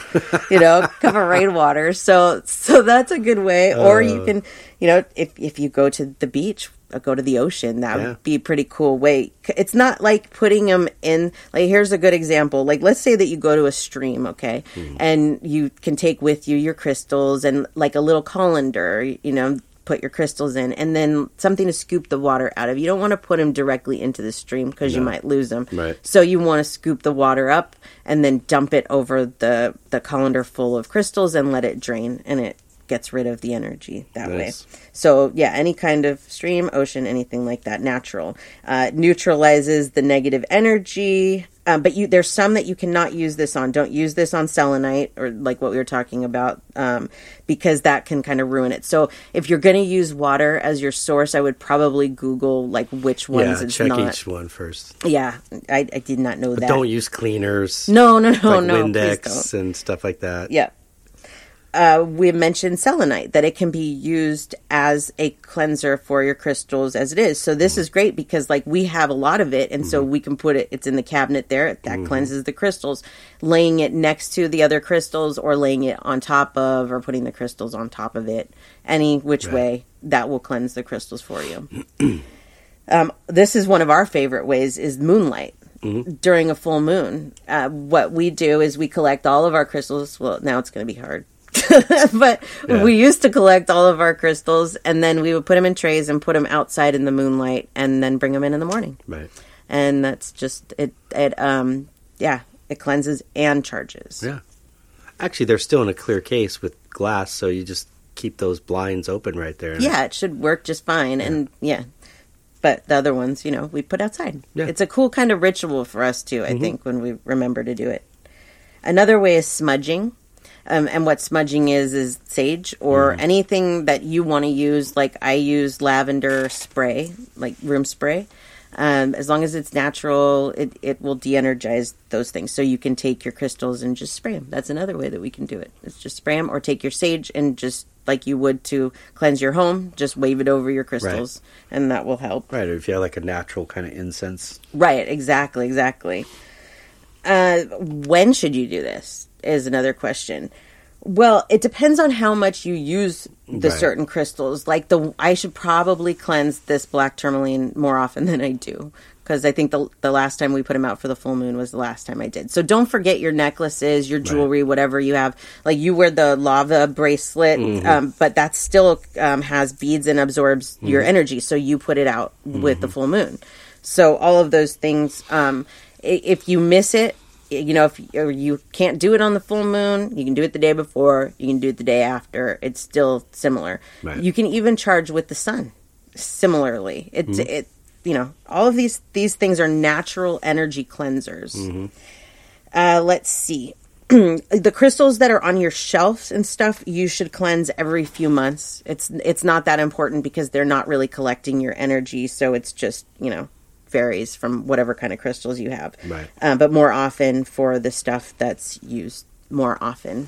you know, cup of rainwater. So, so that's a good way. Or you Uh. can, you know, if if you go to the beach, or go to the ocean, that Yeah. would be a pretty cool way. It's not like putting them in. Like, here's a good example. Like, let's say that you go to a stream, okay, Hmm. and you can take with you your crystals and like a little colander, you know put your crystals in and then something to scoop the water out of. You don't want to put them directly into the stream because you might lose them. Right. So you want to scoop the water up and then dump it over the the colander full of crystals and let it drain and it gets rid of the energy that way. So yeah, any kind of stream, ocean, anything like that, natural, uh, neutralizes the negative energy. Um, but you, there's some that you cannot use this on. Don't use this on selenite or like what we were talking about, um, because that can kind of ruin it. So if you're going to use water as your source, I would probably Google like which ones yeah, it's check not. each one first. Yeah, I, I did not know that. Don't use cleaners. no, no, no, like no. Windex and stuff like that. Yeah. Uh, we mentioned selenite that it can be used as a cleanser for your crystals as it is. So this is great because like we have a lot of it, and so we can put it. It's in the cabinet there. That cleanses the crystals. Laying it next to the other crystals, or laying it on top of, or putting the crystals on top of it, any which Right. way that will cleanse the crystals for you. um, this is one of our favorite ways is moonlight during a full moon. Uh, what we do is we collect all of our crystals. Well, now it's going to be hard. but Yeah. we used to collect all of our crystals and then we would put them in trays and put them outside in the moonlight and then bring them in in the morning. Right. And that's just it it um yeah, it cleanses and charges. Yeah. Actually, they're still in a clear case with glass, so you just keep those blinds open right there. Yeah, it should work just fine and yeah. But the other ones, you know, we put outside. Yeah. Mm-hmm. It's a cool kind of ritual for us too, I think, when we remember to do it. Another way is smudging. Um, and what smudging is is sage or Mm-hmm. anything that you want to use. Like I use lavender spray, like room spray. Um, as long as it's natural, it, it will de-energize those things. So you can take your crystals and just spray them. That's another way that we can do it. It's just spray them, or take your sage and just like you would to cleanse your home, just wave it over your crystals, and that will help. Right, or if you have like a natural kind of incense. Right, exactly, exactly. Uh, when should you do this? Is another question. Well, it depends on how much you use the Right. certain crystals. Like the, I should probably cleanse this black tourmaline more often than I do because I think the the last time we put them out for the full moon was the last time I did. So don't forget your necklaces, your jewelry, whatever you have. Like you wear the lava bracelet, Mm-hmm. um, but that still um, has beads and absorbs your energy. So you put it out with Mm-hmm. the full moon. So all of those things, um, if you miss it, you know, if or you can't do it on the full moon, you can do it the day before, you can do it the day after. It's still similar. Right. You can even charge with the sun. Similarly, it it you know all of these these things are natural energy cleansers. Uh, let's see. the crystals that are on your shelves and stuff you should cleanse every few months it's it's not that important because they're not really collecting your energy so it's just you know varies from whatever kind of crystals you have Right. uh, but more often for the stuff that's used more often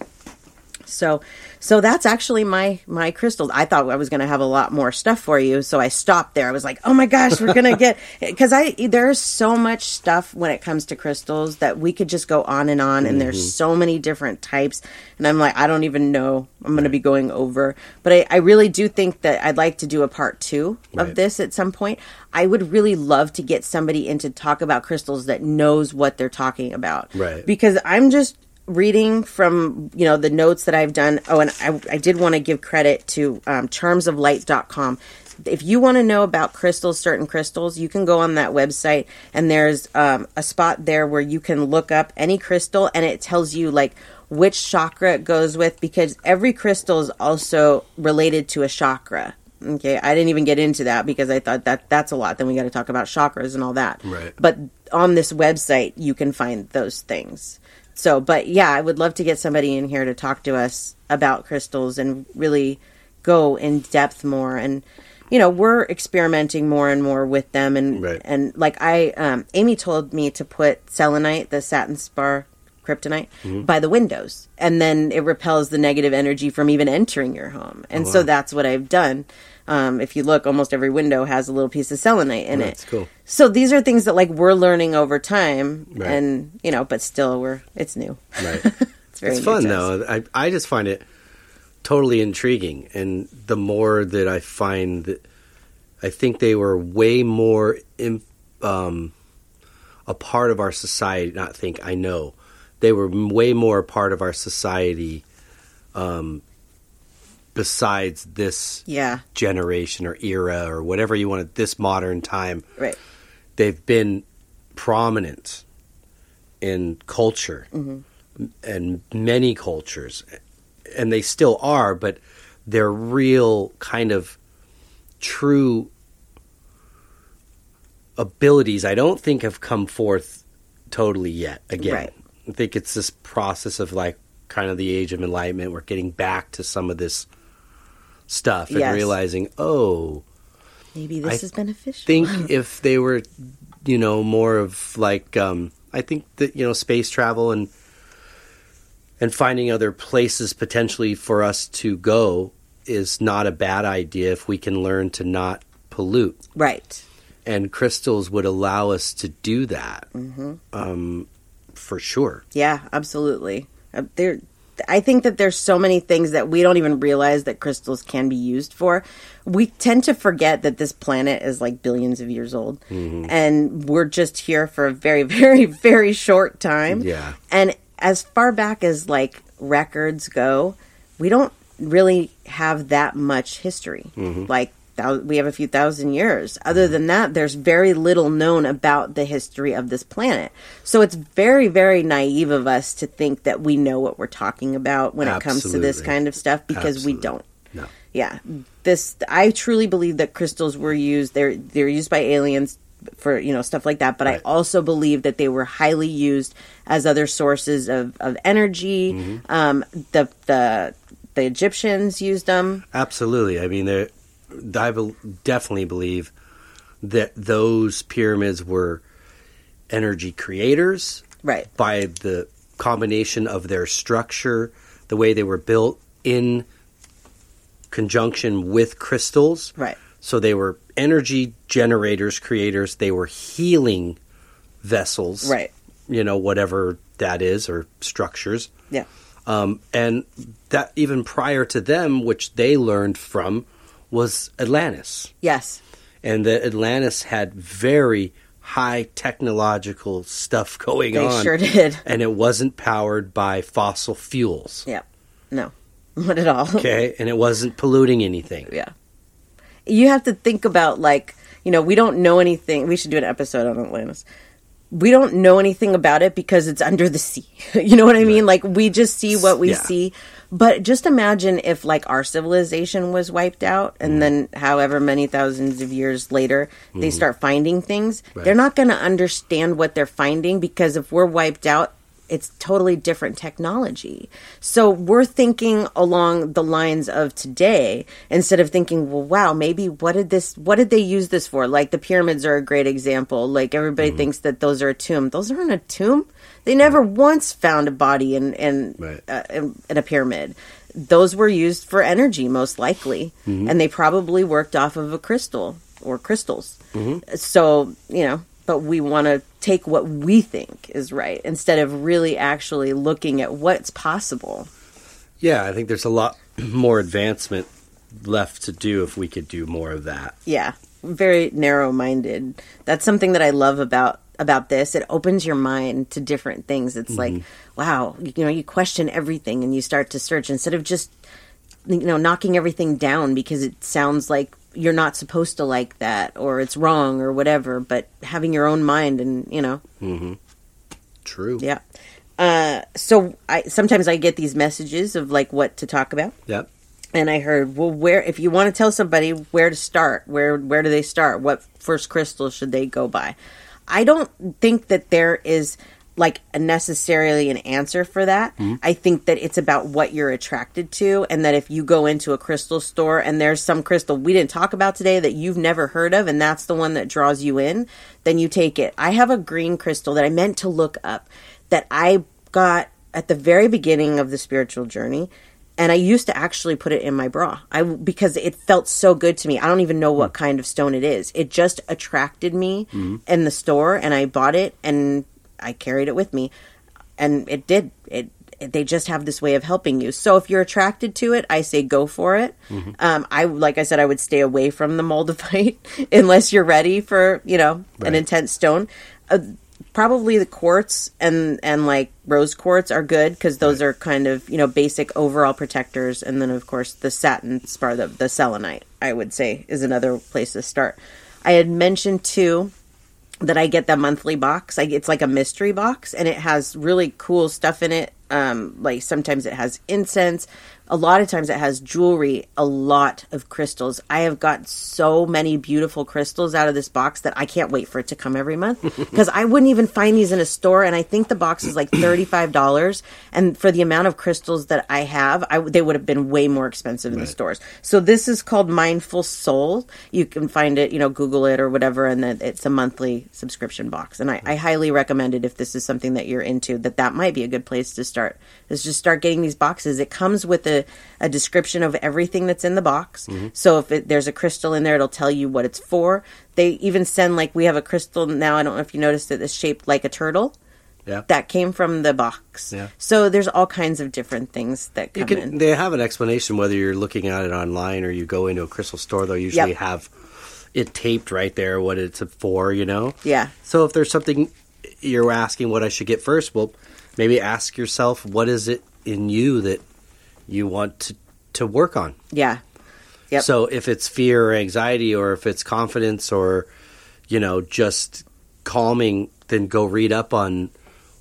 so so that's actually my my crystals. I thought i was going to have a lot more stuff for you so i stopped there. I was like oh my gosh we're going to get because i there's so much stuff when it comes to crystals that we could just go on and on and there's mm-hmm. so many different types. And i'm like i don't even know. I'm going to be going over. But I, I really do think that i'd like to do a part two of this at some point. I would really love to get somebody in to talk about crystals that knows what they're talking about. Right. because i'm just reading from you know the notes that i've done. Oh and i, I did want to give credit to um, charmsoflight.com if you want to know about crystals certain crystals you can go on that website and there's um, a spot there where you can look up any crystal and it tells you like which chakra it goes with because every crystal is also related to a chakra. Okay i didn't even get into that because i thought that that's a lot then we got to talk about chakras and all that. Right. but on this website you can find those things so but yeah i would love to get somebody in here to talk to us about crystals and really go in depth more and you know we're experimenting more and more with them and Right. and like i um amy told me to put selenite the satin spar kryptonite Mm-hmm. by the windows and then it repels the negative energy from even entering your home and so Oh, wow. that's what i've done um, if you look almost every window has a little piece of selenite in Oh, it that's cool. so these are things that like we're learning over time Right. and you know but still we're it's new Right. it's very it's fun though. I I just find it totally intriguing, and the more that I find that, I think they were way more in, um, a part of our society. Not think I know they were way more a part of our society. Um, besides this yeah. generation or era or whatever you want, at this modern time, right. they've been prominent in culture mm-hmm. and many cultures and they still are but they're real kind of true abilities i don't think have come forth totally yet again. Right. i think it's this process of like kind of the age of enlightenment we're getting back to some of this stuff and Yes. realizing oh maybe this I is beneficial think if they were, you know, more of like, um, I think that you know, space travel and and finding other places potentially for us to go is not a bad idea if we can learn to not pollute. right And crystals would allow us to do that, mm-hmm. um, for sure. Yeah, absolutely. Uh, there, I think that there's so many things that we don't even realize that crystals can be used for. We tend to forget that this planet is like billions of years old, Mm-hmm. and we're just here for a very, very, very short time. Yeah. And as far back as like records go, we don't really have that much history. Mm-hmm. Like we have a few thousand years. Other than that, there's very little known about the history of this planet. So it's very, very naive of us to think that we know what we're talking about when it comes to this kind of stuff because Absolutely. we don't. No. Yeah, this I truly believe that crystals were used. They're they're used by aliens for you know stuff like that. But Right. I also believe that they were highly used as other sources of of energy. Mm-hmm. Um, the the the Egyptians used them. Absolutely. I mean, there- I definitely believe that those pyramids were energy creators Right. by the combination of their structure, the way they were built in conjunction with crystals. Right. So they were energy generators, creators. They were healing vessels. Right. You know, whatever that is, or structures. Yeah. Um, and that even prior to them, which they learned from, was Atlantis. Yes. And that Atlantis had very high technological stuff going They on. They sure did. And it wasn't powered by fossil fuels. Yeah. No. Not at all. Okay. And it wasn't polluting anything. Yeah. You have to think about like, you know, we don't know anything. We should do an episode on Atlantis. We don't know anything about it because it's under the sea. you know what I mean? Like we just see what we Yeah. see. But just imagine if like our civilization was wiped out Mm-hmm. and then however many thousands of years later they start finding things, Mm-hmm. Right. they're not going to understand what they're finding because if we're wiped out, it's totally different technology. So we're thinking along the lines of today instead of thinking, well, wow, maybe what did this, what did they use this for? Like the pyramids are a great example. Like everybody Mm-hmm. thinks that those are a tomb. Those aren't a tomb. They never once found a body in in, Right. uh, in, in a pyramid. Those were used for energy, most likely, Mm-hmm. and they probably worked off of a crystal or crystals. Mm-hmm. So you know, but we want to take what we think is right instead of really actually looking at what's possible. Yeah, I think there's a lot more advancement left to do if we could do more of that. Yeah, very narrow-minded. That's something that I love about about this. It opens your mind to different things. It's like, wow, you know, you question everything and you start to search instead of just you know knocking everything down because it sounds like you're not supposed to like that or it's wrong or whatever, but having your own mind and, you know, True. yeah. Uh, so I sometimes I get these messages of like what to talk about. Yep. and I heard, well, where if you want to tell somebody where to start, where where do they start? What first crystal should they go by? I don't think that there is like necessarily an answer for that. Mm-hmm. I think that it's about what you're attracted to and that if you go into a crystal store and there's some crystal we didn't talk about today that you've never heard of and that's the one that draws you in, then you take it. I have a green crystal that I meant to look up that I got at the very beginning of the spiritual journey and I used to actually put it in my bra. I because it felt so good to me. I don't even know what kind of stone it is. It just attracted me in the store, and I bought it and I carried it with me, and it did. It, it they just have this way of helping you. So if you're attracted to it, I say go for it. Um, I like I said, I would stay away from the moldavite unless you're ready for you know an Right. intense stone. Uh, probably the quartz and and like rose quartz are good because those are kind of you know basic overall protectors and then of course the satin spar the, the selenite i would say is another place to start i had mentioned too that I get the monthly box. I, it's like a mystery box, and it has really cool stuff in it. Um, like sometimes it has incense. A lot of times it has jewelry. A lot of crystals. I have got so many beautiful crystals out of this box that I can't wait for it to come every month because I wouldn't even find these in a store. And I think the box is like thirty five dollars, and for the amount of crystals that I have, I, they would have been way more expensive in the stores. So this is called Mindful Soul. You can find it, you know, Google it or whatever, and then it's a monthly subscription box. And I, I highly recommend it if this is something that you're into. That that might be a good place to start. Is just start getting these boxes. It comes with a, a description of everything that's in the box. So if it, there's a crystal in there, it'll tell you what it's for. They even send like we have a crystal now. I don't know if you noticed it. It's shaped like a turtle. Yeah. That came from the box. Yeah. So there's all kinds of different things that come can, in. they have an explanation whether you're looking at it online or you go into a crystal store. They'll usually Yep. have it taped right there what it's for, you know? Yeah. So if there's something you're asking what I should get first, well, maybe ask yourself what is it in you that you want to, to work on? Yeah. Yep. So if it's fear or anxiety or if it's confidence or, you know, just calming, then go read up on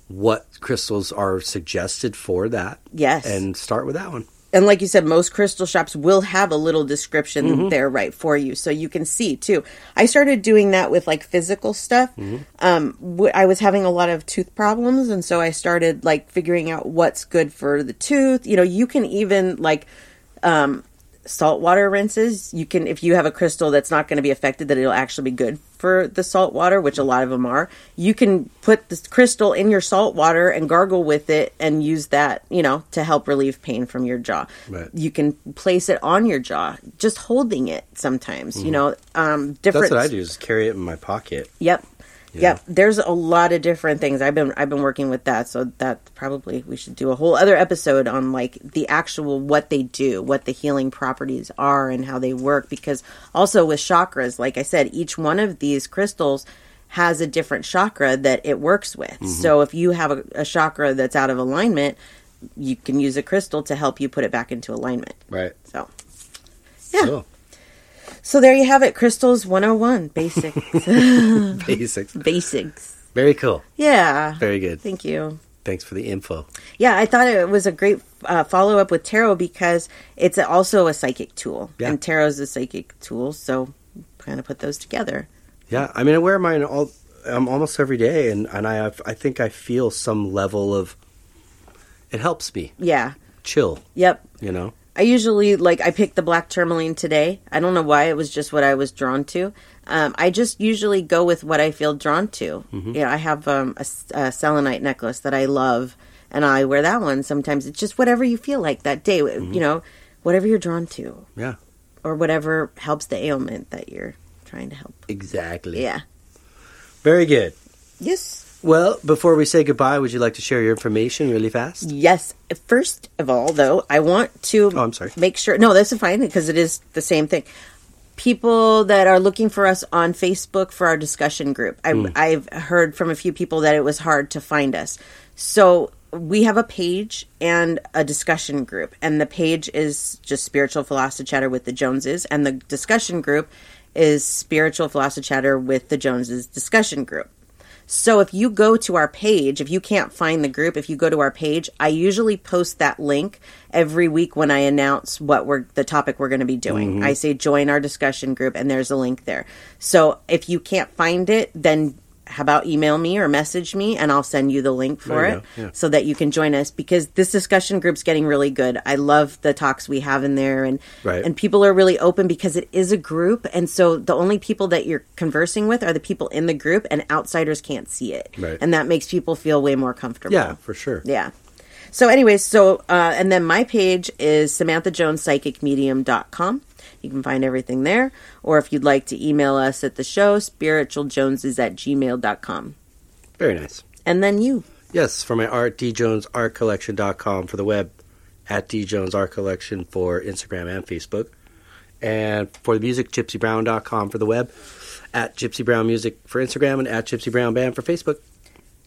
what crystals are suggested for that. Yes. And start with that one. And like you said, most crystal shops will have a little description Mm-hmm. there right for you, so you can see too. I started doing that with like physical stuff. Mm-hmm. Um, w- I was having a lot of tooth problems, and so I started like figuring out what's good for the tooth. You know, you can even like um, saltwater rinses. You can, if you have a crystal that's not going to be affected, that it'll actually be good for the salt water, which a lot of them are. You can put this crystal in your salt water and gargle with it and use that, you know, to help relieve pain from your jaw. Right. You can place it on your jaw, just holding it sometimes, you know, um, different. Mm-hmm. That's what I do is carry it in my pocket. Yep. Yeah. Yep. There's a lot of different things. I've been I've been working with that, so that probably we should do a whole other episode on like the actual what they do, what the healing properties are and how they work because also with chakras, like I said, each one of these crystals has a different chakra that it works with. Mm-hmm. So if you have a, a chakra that's out of alignment, you can use a crystal to help you put it back into alignment. Right. So Yeah. Cool. So there you have it, crystals 101, basics. Basics. basics. Very cool. Yeah. Very good. Thank you. Thanks for the info. Yeah, I thought it was a great uh, follow up with tarot because it's also a psychic tool, Yeah. and tarot is a psychic tool. So, kind of put those together. Yeah, I mean, I wear mine all um, almost every day, and and I have, I think I feel some level of. It helps me Yeah. chill. Yep. You know. I usually like I picked the black tourmaline today. I don't know why it was just what I was drawn to. Um, I just usually go with what I feel drawn to. Yeah, I have um, a, a selenite necklace that I love, and I wear that one sometimes. It's just whatever you feel like that day. You know, whatever you're drawn to, Yeah. or whatever helps the ailment that you're trying to help. Exactly. Yeah. Very good. Yes. Well, before we say goodbye, would you like to share your information really fast? Yes. First of all, though, I want to Oh, I'm sorry. make sure. No, this is fine because it is the same thing. People that are looking for us on Facebook for our discussion group. I, Hmm. I've heard from a few people that it was hard to find us. So we have a page and a discussion group, and the page is just Spiritual Philosophy Chatter with the Joneses, and the discussion group is Spiritual Philosophy Chatter with the Joneses discussion group. So if you go to our page, if you can't find the group, if you go to our page, I usually post that link every week when I announce what we're the topic we're going to be doing. Mm-hmm. I say join our discussion group and there's a link there. So if you can't find it, then how about email me or message me and I'll send you the link for it yeah. so that you can join us because this discussion group's getting really good. I love the talks we have in there and Right. and people are really open because it is a group and so the only people that you're conversing with are the people in the group and outsiders can't see it. Right. And that makes people feel way more comfortable. Yeah, for sure. Yeah. So, anyways, so, uh, and then my page is samanthajonespsychicmedium.com. You can find everything there. Or if you'd like to email us at the show, spiritualjoneses at gmail.com. Very nice. And then you. Yes, for my art, djonesartcollection.com for the web, at djonesartcollection for Instagram and Facebook. And for the music, gypsybrown.com for the web, at Gypsy Brown Music for Instagram, and at Gypsy Brown Band for Facebook.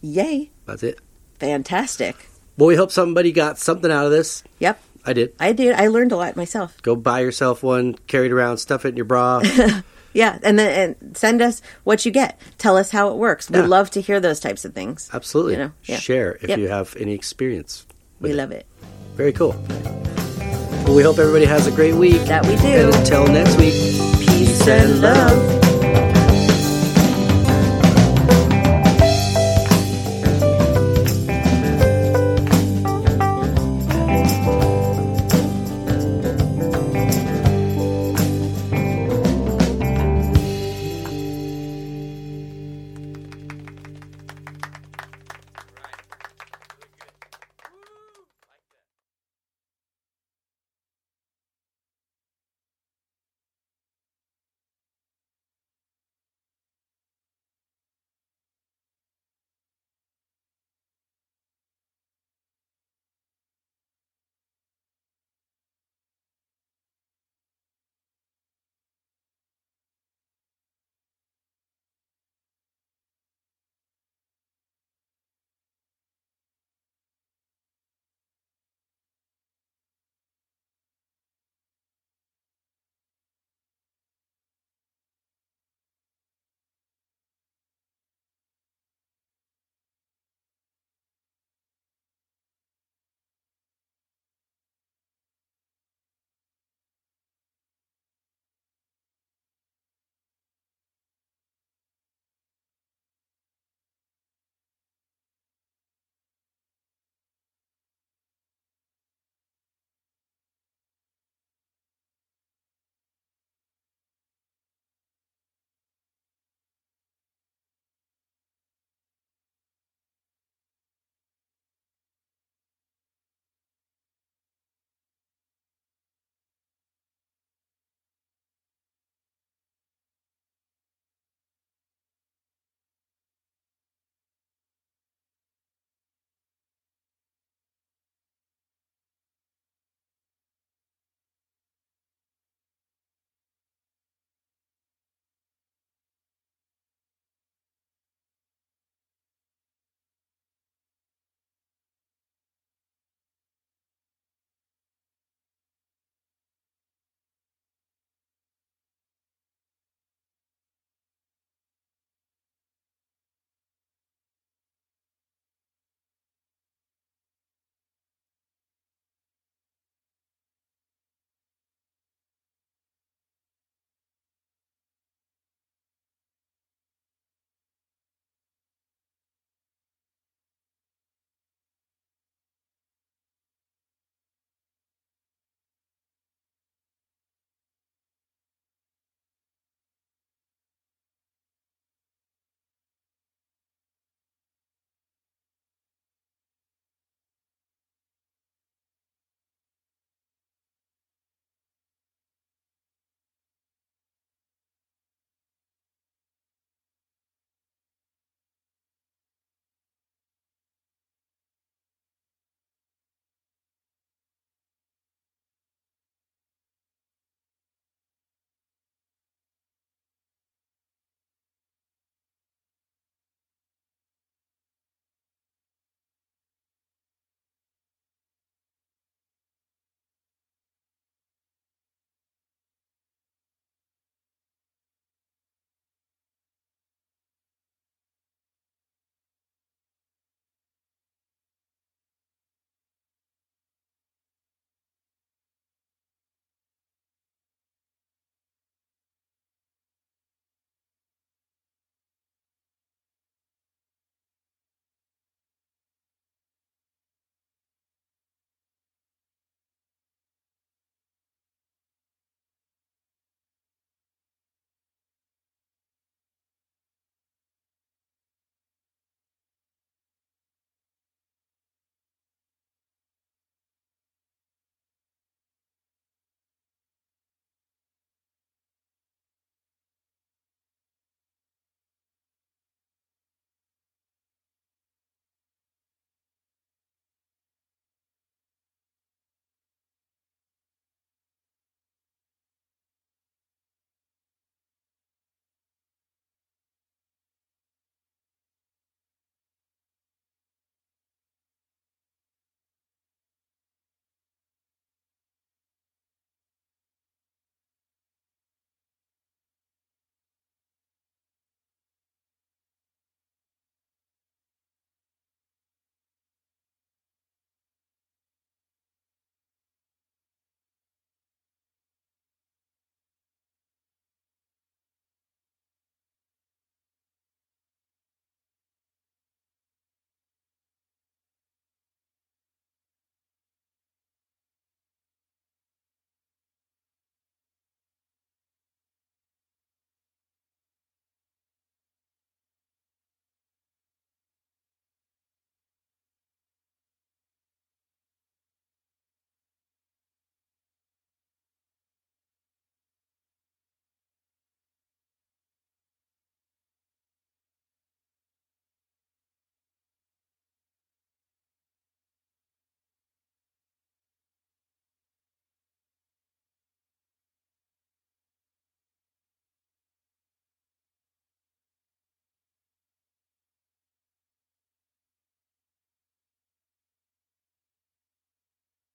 Yay. That's it. Fantastic. Well, we hope somebody got something out of this. Yep. I did. I did. I learned a lot myself. Go buy yourself one, carry it around, stuff it in your bra. Yeah. And then and send us what you get. Tell us how it works. We Yeah. love to hear those types of things. Absolutely. You know, yeah. Share if Yep. you have any experience. We it. love it. Very cool. Well, we hope everybody has a great week. That we do. And until next week, Peace and love.